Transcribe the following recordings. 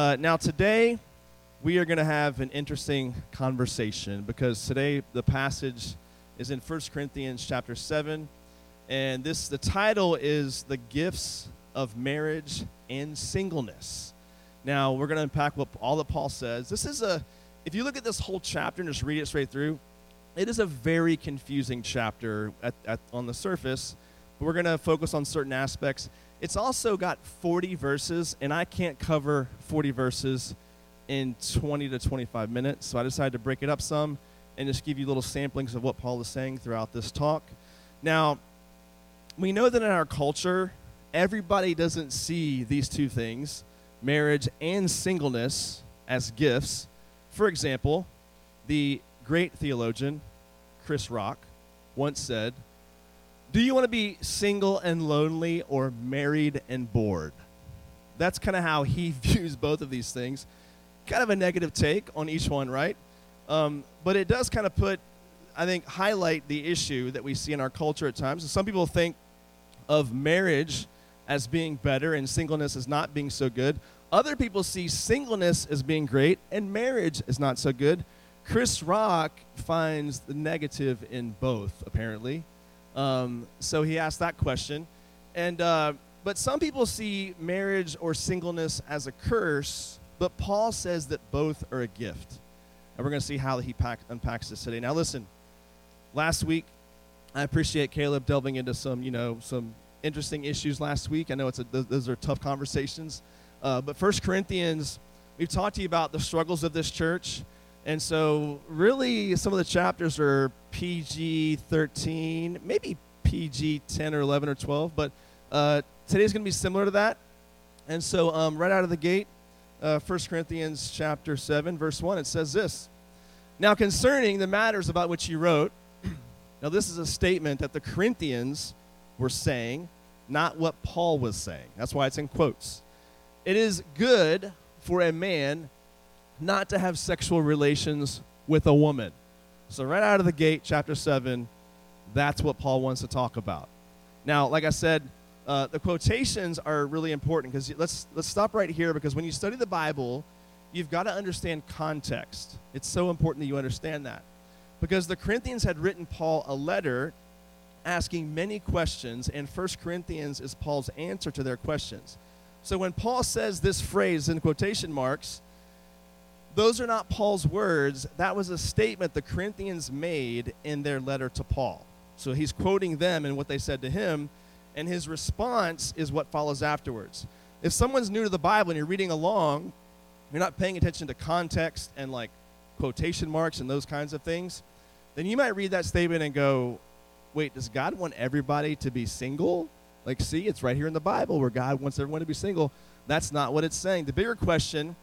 Uh, now, today, we are going to have an interesting conversation because today the passage is in 1 Corinthians chapter 7. And this the title is The Gifts of Marriage and Singleness. Now, we're going to unpack what all that Paul says. This is a, if you look at this whole chapter and just read it straight through, it is a very confusing chapter at, at, on the surface, but we're going to focus on certain aspects. It's also got 40 verses, and I can't cover 40 verses in 20 to 25 minutes. So I decided to break it up some and just give you little samplings of what Paul is saying throughout this talk. Now, we know that in our culture, everybody doesn't see these two things, marriage and singleness, as gifts. For example, the great theologian Chris Rock once said, do you want to be single and lonely or married and bored? That's kind of how he views both of these things. Kind of a negative take on each one, right? Um, but it does kind of put, I think, highlight the issue that we see in our culture at times. Some people think of marriage as being better and singleness as not being so good. Other people see singleness as being great and marriage as not so good. Chris Rock finds the negative in both, apparently. Um, so he asked that question. And, uh, but some people see marriage or singleness as a curse, but Paul says that both are a gift. And we're going to see how he pack, unpacks this today. Now, listen, last week, I appreciate Caleb delving into some, you know, some interesting issues last week. I know it's a, those are tough conversations. Uh, but First Corinthians, we've talked to you about the struggles of this church. And so, really, some of the chapters are PG 13, maybe PG 10 or 11 or 12, but uh, today's going to be similar to that. And so, um, right out of the gate, uh, 1 Corinthians chapter 7, verse 1, it says this Now, concerning the matters about which you wrote, now this is a statement that the Corinthians were saying, not what Paul was saying. That's why it's in quotes. It is good for a man not to have sexual relations with a woman. So, right out of the gate, chapter 7, that's what Paul wants to talk about. Now, like I said, uh, the quotations are really important because let's, let's stop right here because when you study the Bible, you've got to understand context. It's so important that you understand that. Because the Corinthians had written Paul a letter asking many questions, and First Corinthians is Paul's answer to their questions. So when Paul says this phrase in quotation marks, those are not Paul's words. That was a statement the Corinthians made in their letter to Paul. So he's quoting them and what they said to him, and his response is what follows afterwards. If someone's new to the Bible and you're reading along, you're not paying attention to context and like quotation marks and those kinds of things, then you might read that statement and go, wait, does God want everybody to be single? Like, see, it's right here in the Bible where God wants everyone to be single. That's not what it's saying. The bigger question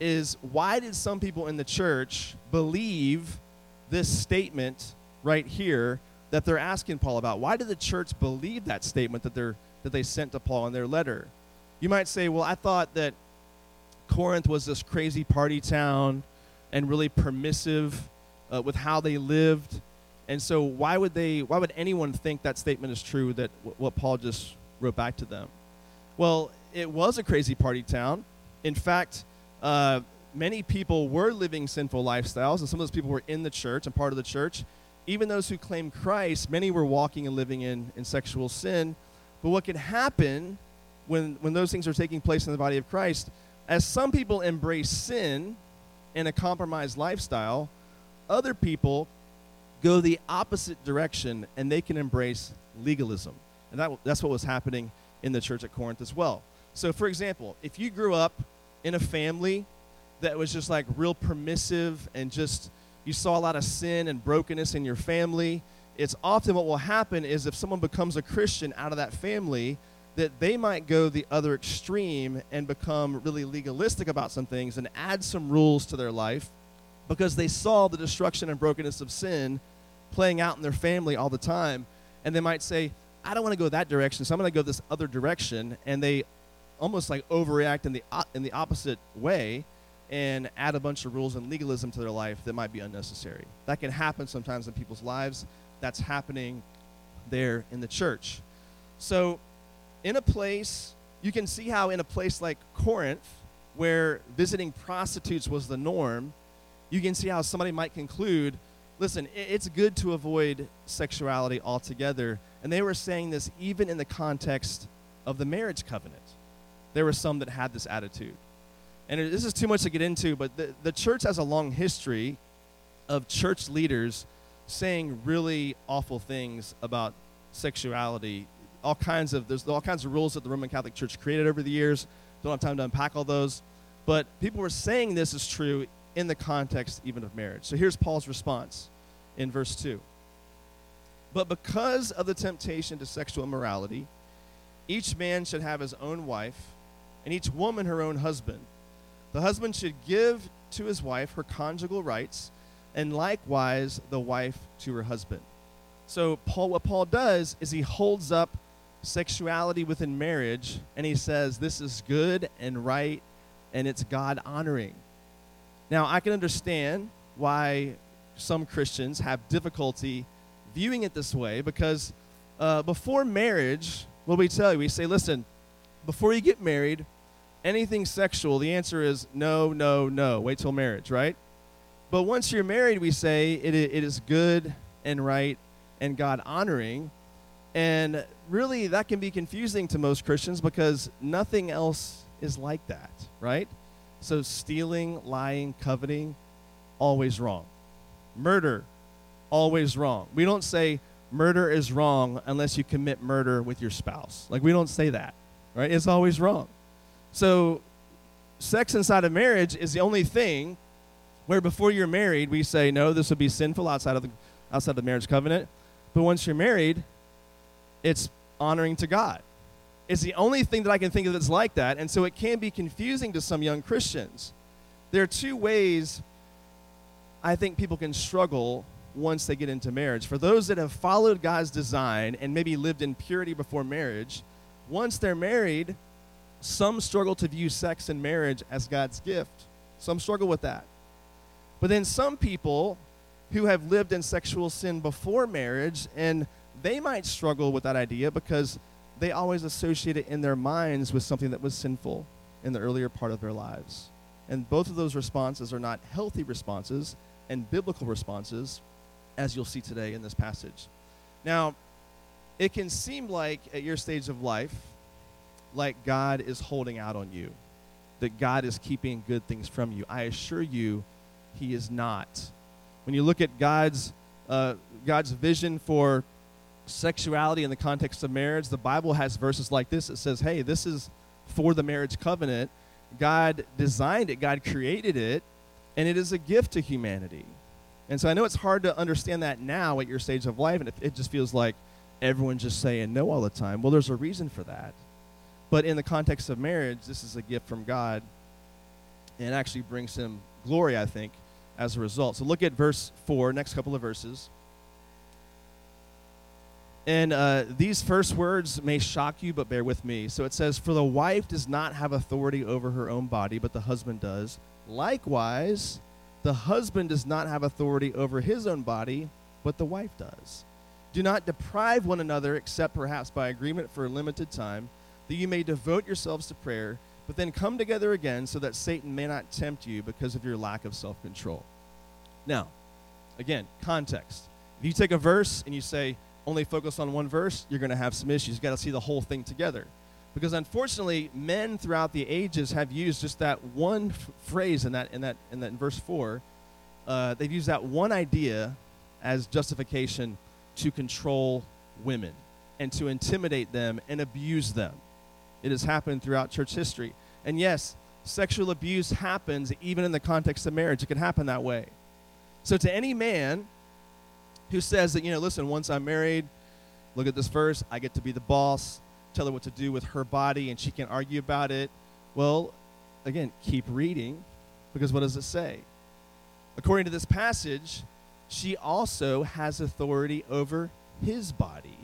is why did some people in the church believe this statement right here that they're asking Paul about? Why did the church believe that statement that they're that they sent to Paul in their letter? You might say, "Well, I thought that Corinth was this crazy party town and really permissive uh, with how they lived." And so why would they why would anyone think that statement is true that w- what Paul just wrote back to them? Well, it was a crazy party town. In fact, uh, many people were living sinful lifestyles, and some of those people were in the church and part of the church. Even those who claimed Christ, many were walking and living in, in sexual sin. But what can happen when, when those things are taking place in the body of Christ, as some people embrace sin and a compromised lifestyle, other people go the opposite direction and they can embrace legalism. And that, that's what was happening in the church at Corinth as well. So, for example, if you grew up in a family that was just like real permissive and just you saw a lot of sin and brokenness in your family, it's often what will happen is if someone becomes a Christian out of that family, that they might go the other extreme and become really legalistic about some things and add some rules to their life because they saw the destruction and brokenness of sin playing out in their family all the time. And they might say, I don't want to go that direction, so I'm going to go this other direction. And they almost like overreact in the in the opposite way and add a bunch of rules and legalism to their life that might be unnecessary. That can happen sometimes in people's lives. That's happening there in the church. So, in a place, you can see how in a place like Corinth, where visiting prostitutes was the norm, you can see how somebody might conclude listen, it's good to avoid sexuality altogether. And they were saying this even in the context of the marriage covenant. There were some that had this attitude. And this is too much to get into, but the, the church has a long history of church leaders saying really awful things about sexuality. All kinds of there's all kinds of rules that the Roman Catholic Church created over the years. Don't have time to unpack all those. But people were saying this is true in the context even of marriage. So here's Paul's response in verse 2. But because of the temptation to sexual immorality, each man should have his own wife, and each woman her own husband. The husband should give to his wife her conjugal rights, and likewise the wife to her husband. So Paul what Paul does is he holds up sexuality within marriage and he says this is good and right and it's God honoring. Now, I can understand why some Christians have difficulty viewing it this way because uh, before marriage, what we tell you, we say, listen, before you get married, anything sexual, the answer is no, no, no. Wait till marriage, right? But once you're married, we say it, it is good and right and God honoring. And really, that can be confusing to most Christians because nothing else is like that, right? So, stealing, lying, coveting, always wrong. Murder, always wrong. We don't say murder is wrong unless you commit murder with your spouse. Like, we don't say that, right? It's always wrong. So, sex inside of marriage is the only thing where before you're married, we say, no, this would be sinful outside of the, outside of the marriage covenant. But once you're married, it's honoring to God. It's the only thing that I can think of that's like that. And so it can be confusing to some young Christians. There are two ways I think people can struggle once they get into marriage. For those that have followed God's design and maybe lived in purity before marriage, once they're married, some struggle to view sex and marriage as God's gift. Some struggle with that. But then some people who have lived in sexual sin before marriage and they might struggle with that idea because they always associate it in their minds with something that was sinful in the earlier part of their lives. And both of those responses are not healthy responses and biblical responses, as you'll see today in this passage. Now, it can seem like at your stage of life, like God is holding out on you, that God is keeping good things from you. I assure you, He is not. When you look at God's, uh, God's vision for sexuality in the context of marriage, the Bible has verses like this. It says, hey, this is for the marriage covenant. God designed it, God created it, and it is a gift to humanity. And so I know it's hard to understand that now at your stage of life, and it, it just feels like everyone's just saying no all the time. Well, there's a reason for that. But in the context of marriage, this is a gift from God and actually brings him glory, I think, as a result. So look at verse 4, next couple of verses. And uh, these first words may shock you, but bear with me. So it says, For the wife does not have authority over her own body, but the husband does. Likewise, the husband does not have authority over his own body, but the wife does. Do not deprive one another, except perhaps by agreement for a limited time, that you may devote yourselves to prayer, but then come together again so that Satan may not tempt you because of your lack of self control. Now, again, context. If you take a verse and you say, only focus on one verse, you're going to have some issues. You've got to see the whole thing together. Because unfortunately, men throughout the ages have used just that one f- phrase in that, in that, in that in verse 4. Uh, they've used that one idea as justification to control women and to intimidate them and abuse them. It has happened throughout church history. And yes, sexual abuse happens even in the context of marriage. It can happen that way. So, to any man who says that, you know, listen, once I'm married, look at this verse, I get to be the boss, tell her what to do with her body, and she can argue about it. Well, again, keep reading, because what does it say? According to this passage, she also has authority over his body,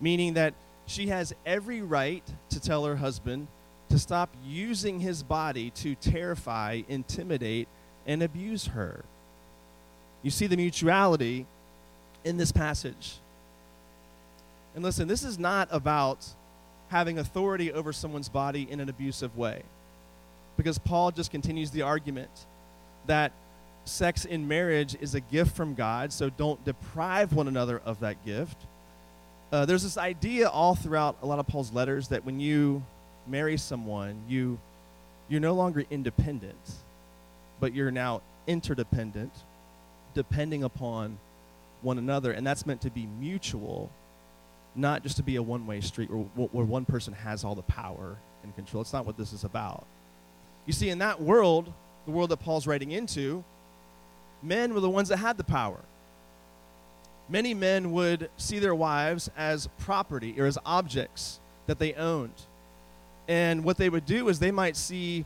meaning that she has every right to tell her husband to stop using his body to terrify, intimidate, and abuse her. You see the mutuality in this passage. And listen, this is not about having authority over someone's body in an abusive way. because Paul just continues the argument that sex in marriage is a gift from God, so don't deprive one another of that gift. Uh, there's this idea all throughout a lot of Paul's letters that when you marry someone, you you're no longer independent, but you're now interdependent, depending upon one another, and that's meant to be mutual, not just to be a one-way street where, where one person has all the power and control. It's not what this is about. You see, in that world, the world that Paul's writing into, men were the ones that had the power. Many men would see their wives as property or as objects that they owned. And what they would do is they might see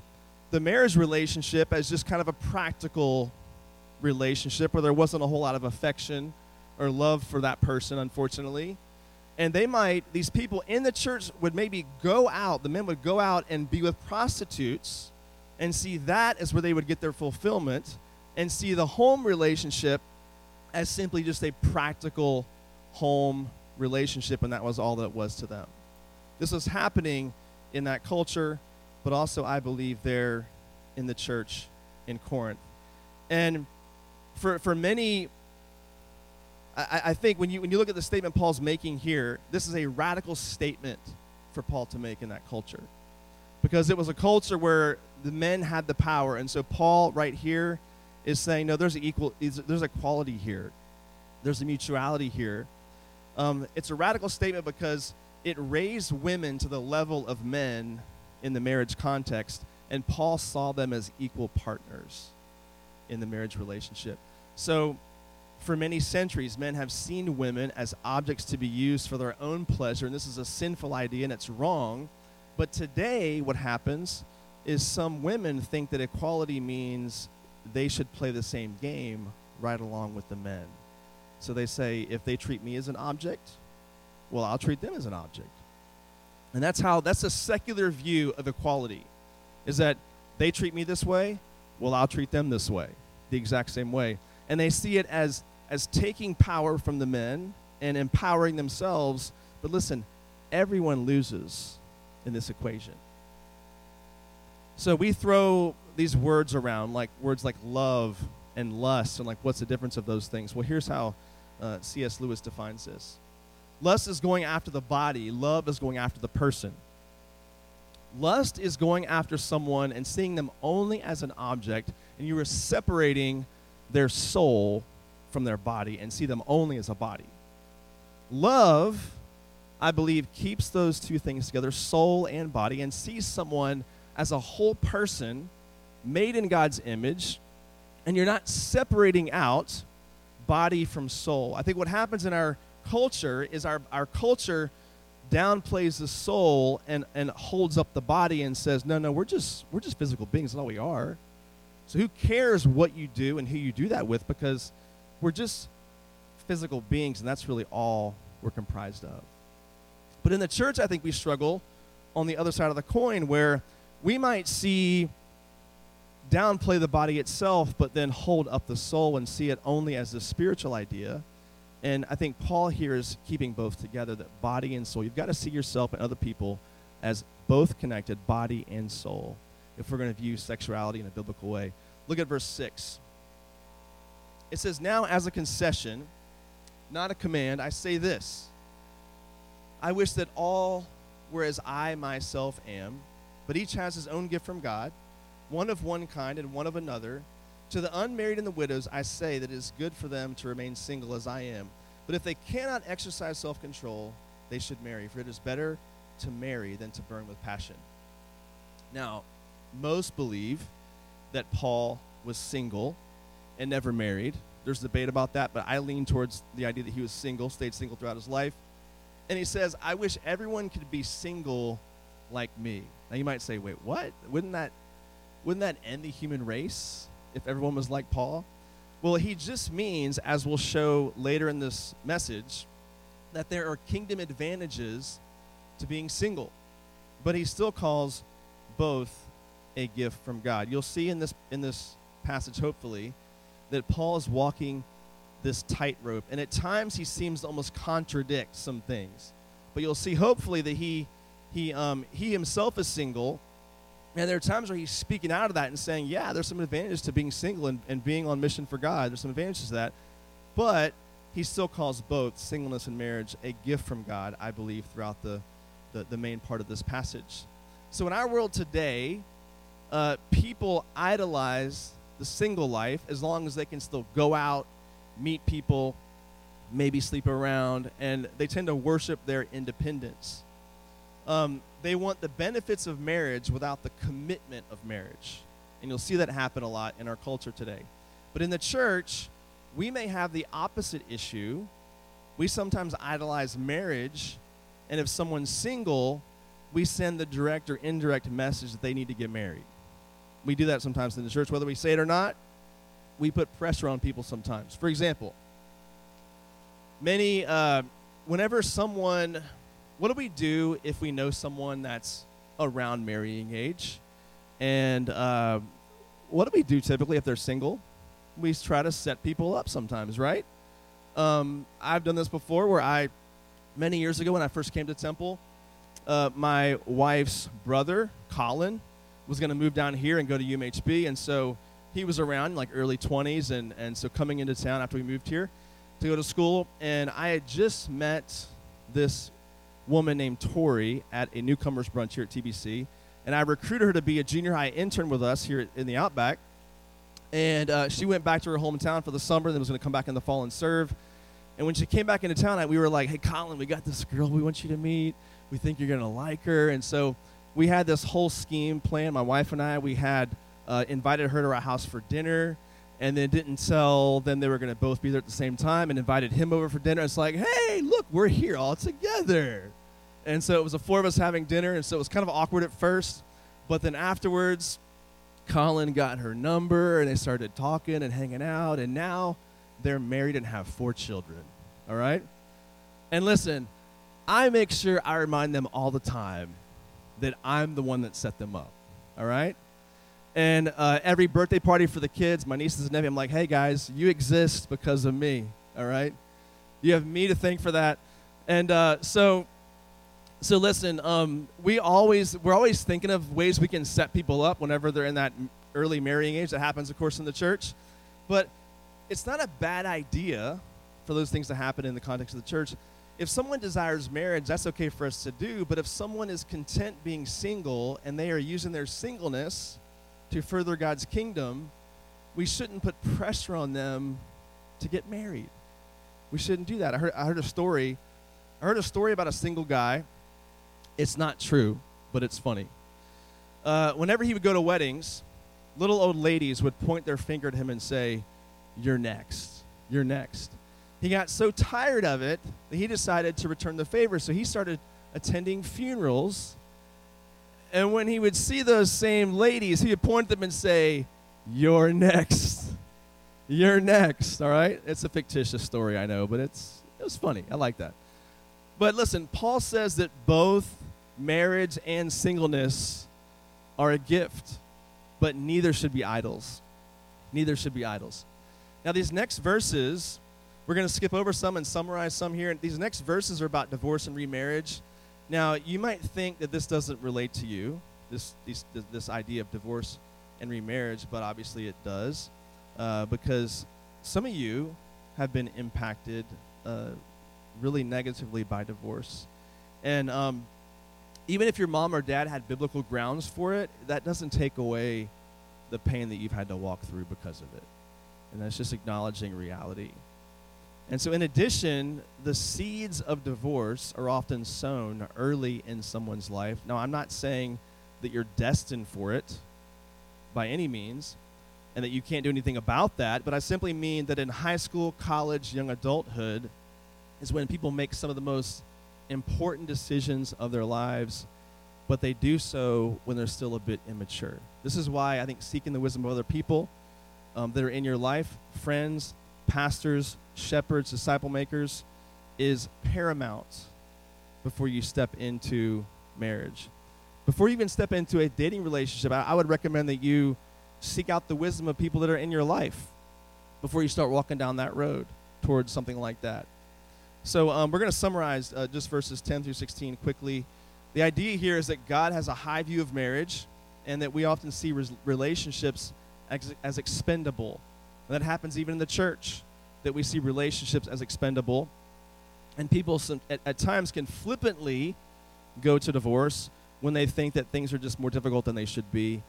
the marriage relationship as just kind of a practical relationship where there wasn't a whole lot of affection or love for that person, unfortunately. And they might, these people in the church would maybe go out, the men would go out and be with prostitutes and see that as where they would get their fulfillment and see the home relationship as simply just a practical home relationship, and that was all that it was to them. This was happening in that culture, but also, I believe, there in the church in Corinth. And for, for many, I, I think when you, when you look at the statement Paul's making here, this is a radical statement for Paul to make in that culture. Because it was a culture where the men had the power. And so, Paul, right here, is saying, no, there's, an equal, there's a quality here, there's a mutuality here. Um, it's a radical statement because it raised women to the level of men in the marriage context, and Paul saw them as equal partners in the marriage relationship. So, for many centuries, men have seen women as objects to be used for their own pleasure, and this is a sinful idea and it's wrong. But today, what happens is some women think that equality means they should play the same game right along with the men. So they say, if they treat me as an object, well, I'll treat them as an object. And that's how, that's a secular view of equality, is that they treat me this way, well, I'll treat them this way, the exact same way. And they see it as, as taking power from the men and empowering themselves. But listen, everyone loses in this equation. So we throw these words around, like words like love and lust, and like what's the difference of those things? Well, here's how uh, C.S. Lewis defines this lust is going after the body, love is going after the person. Lust is going after someone and seeing them only as an object, and you are separating their soul from their body and see them only as a body. Love, I believe, keeps those two things together, soul and body, and sees someone as a whole person made in God's image, and you're not separating out body from soul. I think what happens in our culture is our, our culture downplays the soul and, and holds up the body and says, no, no, we're just, we're just physical beings. That's all we are. So who cares what you do and who you do that with because we're just physical beings and that's really all we're comprised of. But in the church, I think we struggle on the other side of the coin where we might see downplay the body itself, but then hold up the soul and see it only as a spiritual idea. And I think Paul here is keeping both together, that body and soul. You've got to see yourself and other people as both connected, body and soul, if we're going to view sexuality in a biblical way. Look at verse 6. It says, Now as a concession, not a command, I say this I wish that all were as I myself am, but each has his own gift from God one of one kind and one of another. To the unmarried and the widows, I say that it is good for them to remain single as I am. But if they cannot exercise self control, they should marry, for it is better to marry than to burn with passion. Now, most believe that Paul was single and never married. There's debate about that, but I lean towards the idea that he was single, stayed single throughout his life. And he says, I wish everyone could be single like me. Now, you might say, wait, what? Wouldn't that wouldn't that end the human race if everyone was like Paul? Well, he just means, as we'll show later in this message, that there are kingdom advantages to being single. But he still calls both a gift from God. You'll see in this in this passage hopefully that Paul is walking this tightrope and at times he seems to almost contradict some things. But you'll see hopefully that he he um, he himself is single And there are times where he's speaking out of that and saying, yeah, there's some advantages to being single and, and being on mission for God. There's some advantages to that. But he still calls both singleness and marriage a gift from God, I believe, throughout the, the, the main part of this passage. So in our world today, uh, people idolize the single life as long as they can still go out, meet people, maybe sleep around, and they tend to worship their independence. Um, they want the benefits of marriage without the commitment of marriage. And you'll see that happen a lot in our culture today. But in the church, we may have the opposite issue. We sometimes idolize marriage, and if someone's single, we send the direct or indirect message that they need to get married. We do that sometimes in the church, whether we say it or not. We put pressure on people sometimes. For example, many, uh, whenever someone, what do we do if we know someone that's around marrying age? And uh, what do we do typically if they're single? We try to set people up sometimes, right? Um, I've done this before where I, many years ago when I first came to Temple, uh, my wife's brother, Colin, was going to move down here and go to UMHB. And so he was around like early 20s. And, and so coming into town after we moved here to go to school. And I had just met this woman named Tori at a newcomers brunch here at TBC. And I recruited her to be a junior high intern with us here in the Outback. And uh, she went back to her hometown for the summer, then was going to come back in the fall and serve. And when she came back into town, we were like, hey, Colin, we got this girl we want you to meet we think you're going to like her. And so we had this whole scheme planned. My wife and I, we had uh, invited her to our house for dinner and then didn't tell them they were going to both be there at the same time and invited him over for dinner. It's like, hey, look, we're here all together. And so it was the four of us having dinner. And so it was kind of awkward at first. But then afterwards, Colin got her number and they started talking and hanging out. And now they're married and have four children. All right? And listen, I make sure I remind them all the time that I'm the one that set them up. All right? And uh, every birthday party for the kids, my nieces and nephews, I'm like, hey guys, you exist because of me. All right? You have me to thank for that. And uh, so, so listen, um, we always we're always thinking of ways we can set people up whenever they're in that early marrying age. That happens, of course, in the church. But it's not a bad idea for those things to happen in the context of the church if someone desires marriage, that's okay for us to do. But if someone is content being single and they are using their singleness to further God's kingdom, we shouldn't put pressure on them to get married. We shouldn't do that. I heard, I heard a story. I heard a story about a single guy. It's not true, but it's funny. Uh, whenever he would go to weddings, little old ladies would point their finger at him and say, You're next. You're next. He got so tired of it that he decided to return the favor. So he started attending funerals. And when he would see those same ladies, he would point them and say, You're next. You're next. All right? It's a fictitious story, I know, but it's it was funny. I like that. But listen, Paul says that both marriage and singleness are a gift, but neither should be idols. Neither should be idols. Now, these next verses we're going to skip over some and summarize some here. And These next verses are about divorce and remarriage. Now, you might think that this doesn't relate to you, this, this, this idea of divorce and remarriage, but obviously it does, uh, because some of you have been impacted uh, really negatively by divorce. And um, even if your mom or dad had biblical grounds for it, that doesn't take away the pain that you've had to walk through because of it. And that's just acknowledging reality. And so, in addition, the seeds of divorce are often sown early in someone's life. Now, I'm not saying that you're destined for it by any means and that you can't do anything about that, but I simply mean that in high school, college, young adulthood is when people make some of the most important decisions of their lives, but they do so when they're still a bit immature. This is why I think seeking the wisdom of other people um, that are in your life, friends, pastors, shepherds, disciple makers is paramount before you step into marriage. Before you even step into a dating relationship, I, I would recommend that you seek out the wisdom of people that are in your life before you start walking down that road towards something like that. So um, we're going to summarize uh, just verses 10 through 16 quickly. The idea here is that God has a high view of marriage, and that we often see res- relationships as, as expendable. And that happens even in the church, that we see relationships as expendable. And people some, at, at times can flippantly go to divorce when they think that things are just more difficult than they should be.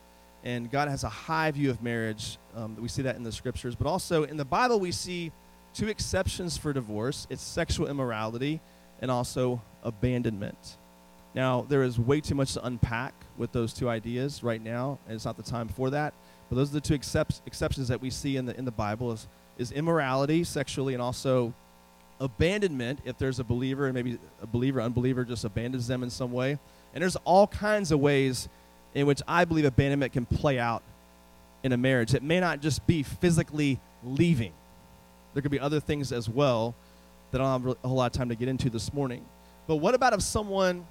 And God has a high view of marriage. Um, we see that in the scriptures. But also in the Bible, we see two exceptions for divorce it's sexual immorality and also abandonment. Now, there is way too much to unpack with those two ideas right now, and it's not the time for that. But those are the two except, exceptions that we see in the, in the Bible is, is immorality sexually and also abandonment if there's a believer and maybe a believer, unbeliever just abandons them in some way. And there's all kinds of ways in which I believe abandonment can play out in a marriage. It may not just be physically leaving. There could be other things as well that I don't have a whole lot of time to get into this morning. But what about if someone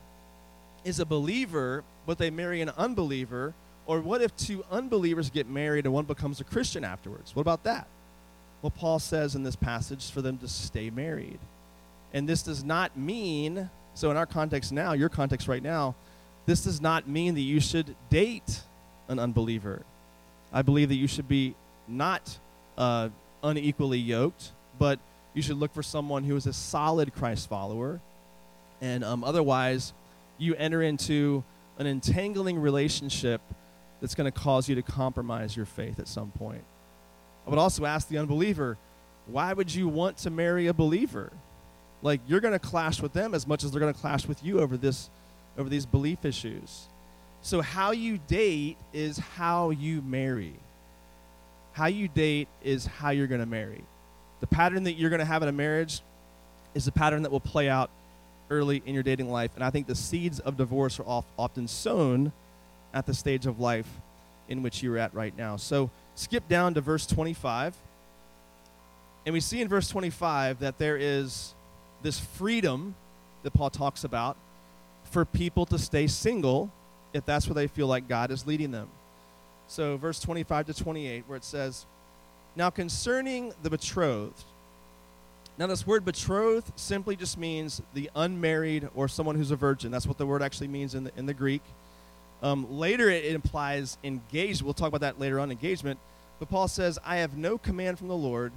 is a believer, but they marry an unbeliever? Or what if two unbelievers get married and one becomes a Christian afterwards? What about that? Well, Paul says in this passage for them to stay married. And this does not mean, so in our context now, your context right now, this does not mean that you should date an unbeliever. I believe that you should be not uh, unequally yoked, but you should look for someone who is a solid Christ follower. And um, otherwise, you enter into an entangling relationship that's going to cause you to compromise your faith at some point. I would also ask the unbeliever, why would you want to marry a believer? Like you're going to clash with them as much as they're going to clash with you over this over these belief issues. So how you date is how you marry. How you date is how you're going to marry. The pattern that you're going to have in a marriage is the pattern that will play out early in your dating life. And I think the seeds of divorce are often sown at the stage of life in which you're at right now. So skip down to verse 25. And we see in verse 25 that there is this freedom that Paul talks about for people to stay single if that's where they feel like God is leading them. So, verse 25 to 28, where it says, Now concerning the betrothed, now this word betrothed simply just means the unmarried or someone who's a virgin. That's what the word actually means in the, in the Greek. Um, later, it implies engaged. We'll talk about that later on, engagement. But Paul says, I have no command from the Lord,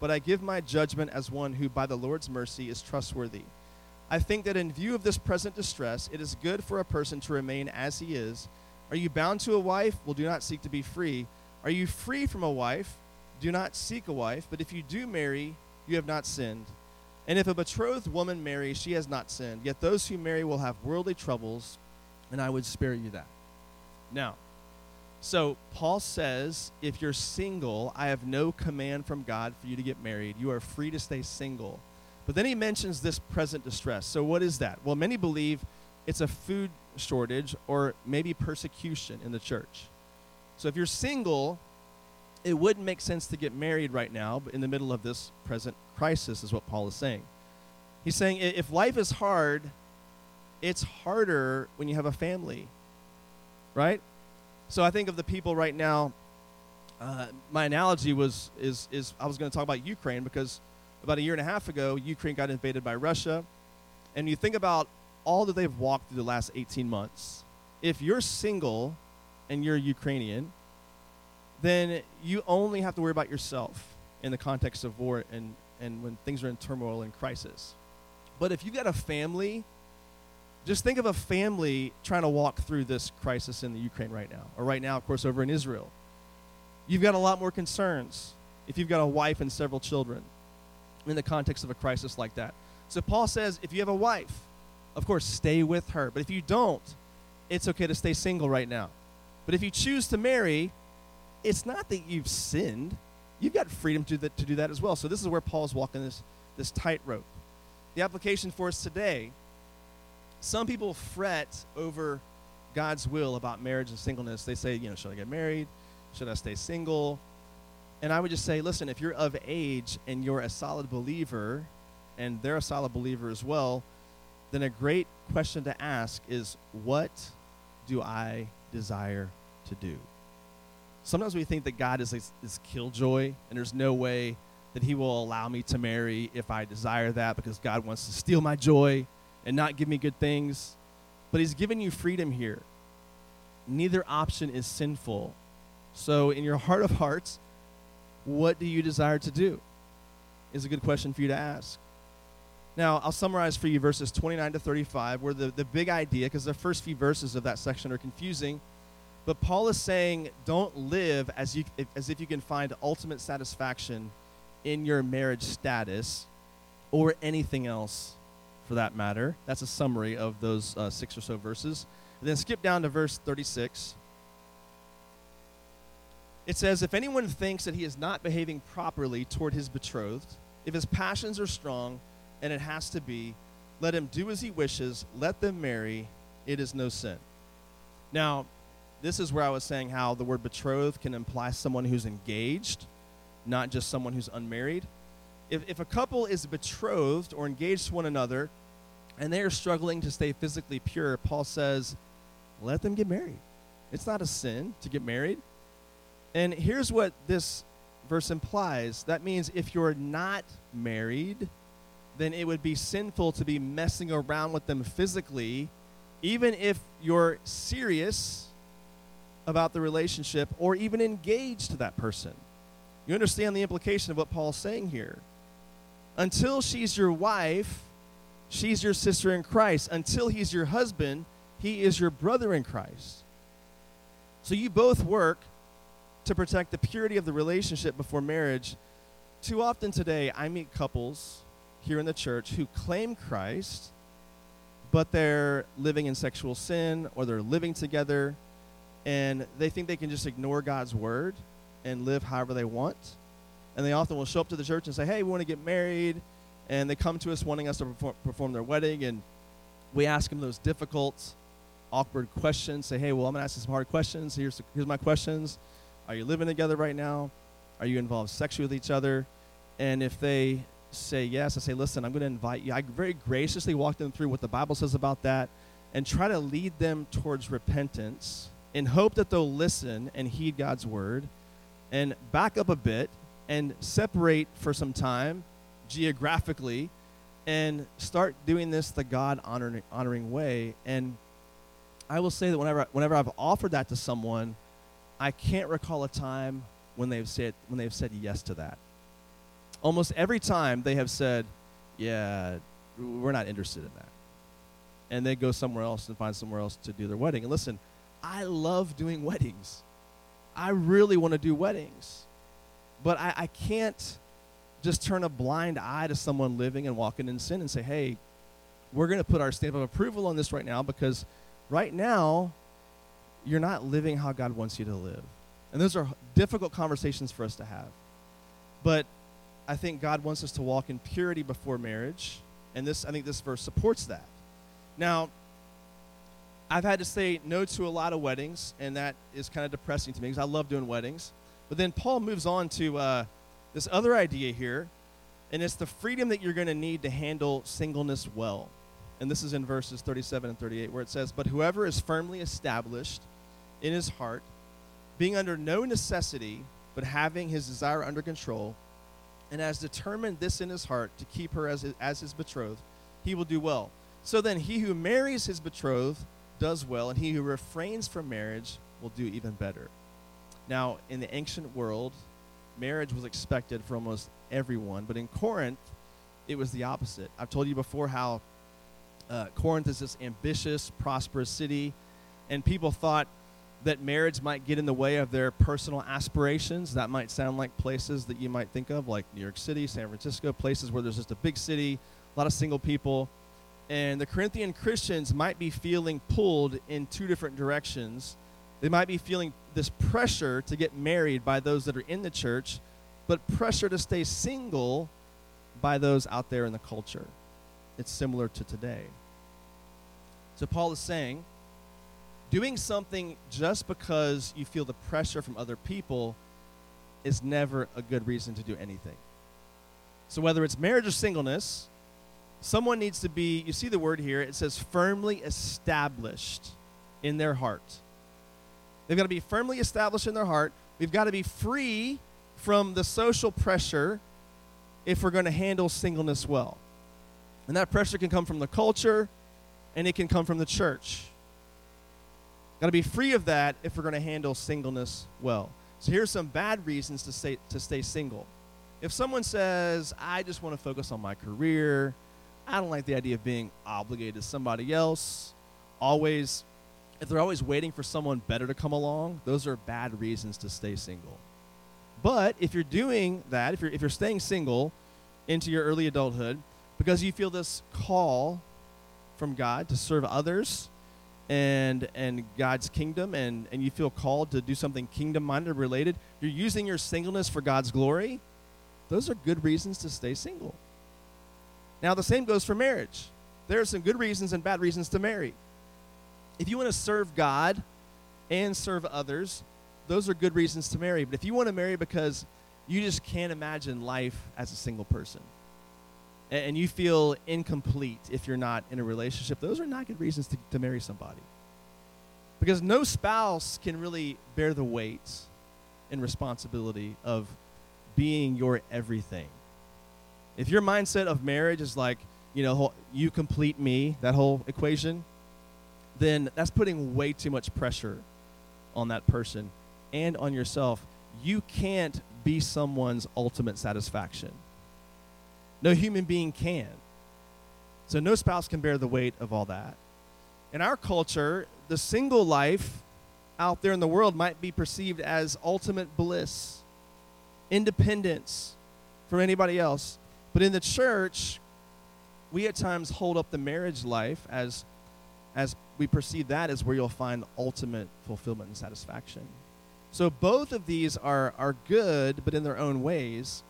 but I give my judgment as one who, by the Lord's mercy, is trustworthy. I think that in view of this present distress, it is good for a person to remain as he is. Are you bound to a wife? Well, do not seek to be free. Are you free from a wife? Do not seek a wife. But if you do marry, you have not sinned. And if a betrothed woman marries, she has not sinned. Yet those who marry will have worldly troubles and I would spare you that. Now, so Paul says, if you're single, I have no command from God for you to get married. You are free to stay single. But then he mentions this present distress. So what is that? Well, many believe it's a food shortage or maybe persecution in the church. So if you're single, it wouldn't make sense to get married right now, but in the middle of this present crisis is what Paul is saying. He's saying if life is hard, it's harder when you have a family, right? So I think of the people right now. Uh, my analogy was is is I was going to talk about Ukraine because about a year and a half ago, Ukraine got invaded by Russia, and you think about all that they've walked through the last 18 months. If you're single and you're Ukrainian, then you only have to worry about yourself in the context of war and, and when things are in turmoil and crisis. But if you've got a family just think of a family trying to walk through this crisis in the Ukraine right now, or right now, of course, over in Israel. You've got a lot more concerns if you've got a wife and several children in the context of a crisis like that. So Paul says if you have a wife, of course, stay with her. But if you don't, it's okay to stay single right now. But if you choose to marry, it's not that you've sinned. You've got freedom to, that, to do that as well. So this is where Paul's walking this, this tightrope. The application for us today some people fret over God's will about marriage and singleness. They say, you know, should I get married? Should I stay single? And I would just say, listen, if you're of age and you're a solid believer, and they're a solid believer as well, then a great question to ask is, what do I desire to do? Sometimes we think that God is this killjoy, and there's no way that He will allow me to marry if I desire that because God wants to steal my joy and not give me good things. But He's given you freedom here. neither option is sinful. So, in your heart of hearts, what do you desire to do? Is a good question for you to ask. Now, I'll summarize for you verses 29 to 35, where the, the big idea, because the first few verses of that section are confusing, but Paul is saying don't live as, you, as if you can find ultimate satisfaction in your marriage status or anything else for that matter. That's a summary of those uh, six or so verses. And then skip down to verse 36. It says, If anyone thinks that he is not behaving properly toward his betrothed, if his passions are strong, and it has to be, let him do as he wishes, let them marry, it is no sin. Now, this is where I was saying how the word betrothed can imply someone who's engaged, not just someone who's unmarried. If, if a couple is betrothed or engaged to one another and they are struggling to stay physically pure, Paul says, let them get married. It's not a sin to get married. And here's what this verse implies that means if you're not married, then it would be sinful to be messing around with them physically, even if you're serious about the relationship or even engaged to that person. You understand the implication of what Paul's saying here. Until she's your wife, she's your sister in Christ. Until he's your husband, he is your brother in Christ. So you both work to protect the purity of the relationship before marriage. Too often today, I meet couples here in the church who claim Christ, but they're living in sexual sin or they're living together and they think they can just ignore God's word and live however they want. And they often will show up to the church and say, Hey, we want to get married. And they come to us wanting us to perform, perform their wedding. And we ask them those difficult, awkward questions. Say, Hey, well, I'm going to ask you some hard questions. Here's, here's my questions Are you living together right now? Are you involved sexually with each other? And if they say yes, I say, Listen, I'm going to invite you. I very graciously walk them through what the Bible says about that and try to lead them towards repentance in hope that they'll listen and heed God's word and back up a bit and separate for some time geographically and start doing this the God honoring, honoring way. And I will say that whenever, whenever I've offered that to someone, I can't recall a time when they've said, when they've said yes to that. Almost every time they have said, yeah, we're not interested in that. And they go somewhere else and find somewhere else to do their wedding. And listen, I love doing weddings. I really want to do weddings. But I, I can't just turn a blind eye to someone living and walking in sin and say, hey, we're going to put our stamp of approval on this right now because right now you're not living how God wants you to live. And those are difficult conversations for us to have. But I think God wants us to walk in purity before marriage. And this I think this verse supports that. Now, I've had to say no to a lot of weddings, and that is kind of depressing to me because I love doing weddings. But then Paul moves on to uh, this other idea here, and it's the freedom that you're going to need to handle singleness well. And this is in verses 37 and 38, where it says, But whoever is firmly established in his heart, being under no necessity, but having his desire under control, and has determined this in his heart to keep her as his, as his betrothed, he will do well. So then, he who marries his betrothed does well, and he who refrains from marriage will do even better. Now, in the ancient world, marriage was expected for almost everyone, but in Corinth, it was the opposite. I've told you before how uh, Corinth is this ambitious, prosperous city, and people thought that marriage might get in the way of their personal aspirations. That might sound like places that you might think of, like New York City, San Francisco, places where there's just a big city, a lot of single people and the Corinthian Christians might be feeling pulled in two different directions. They might be feeling this pressure to get married by those that are in the church, but pressure to stay single by those out there in the culture. It's similar to today. So Paul is saying, doing something just because you feel the pressure from other people is never a good reason to do anything. So whether it's marriage or singleness, Someone needs to be, you see the word here, it says firmly established in their heart. They've got to be firmly established in their heart. We've got to be free from the social pressure if we're going to handle singleness well. And that pressure can come from the culture and it can come from the church. Got to be free of that if we're going to handle singleness well. So here's some bad reasons to stay to stay single. If someone says, "I just want to focus on my career," I don't like the idea of being obligated to somebody else. Always if they're always waiting for someone better to come along, those are bad reasons to stay single. But if you're doing that, if you're if you're staying single into your early adulthood because you feel this call from God to serve others and and God's kingdom and and you feel called to do something kingdom minded related, you're using your singleness for God's glory. Those are good reasons to stay single. Now the same goes for marriage. There are some good reasons and bad reasons to marry. If you want to serve God and serve others, those are good reasons to marry. But if you want to marry because you just can't imagine life as a single person and you feel incomplete if you're not in a relationship, those are not good reasons to, to marry somebody. Because no spouse can really bear the weight and responsibility of being your everything. If your mindset of marriage is like, you know, you complete me, that whole equation, then that's putting way too much pressure on that person and on yourself. You can't be someone's ultimate satisfaction. No human being can. So no spouse can bear the weight of all that. In our culture, the single life out there in the world might be perceived as ultimate bliss, independence from anybody else. But in the church, we at times hold up the marriage life as as we perceive that as where you'll find ultimate fulfillment and satisfaction. So both of these are, are good, but in their own ways,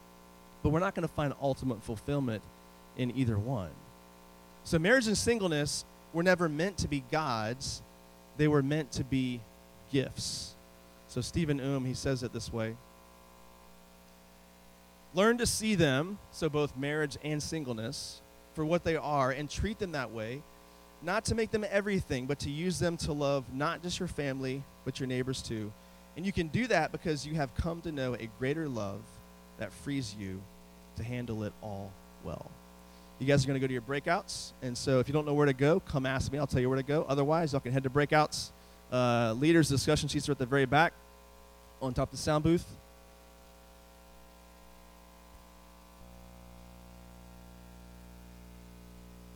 but we're not going to find ultimate fulfillment in either one. So marriage and singleness were never meant to be gods, they were meant to be gifts. So Stephen Oom, he says it this way. Learn to see them, so both marriage and singleness, for what they are and treat them that way not to make them everything, but to use them to love not just your family, but your neighbors too. And you can do that because you have come to know a greater love that frees you to handle it all well. You guys are going to go to your breakouts. And so if you don't know where to go, come ask me. I'll tell you where to go. Otherwise, y'all can head to breakouts. Uh, leaders' discussion sheets are at the very back on top of the sound booth.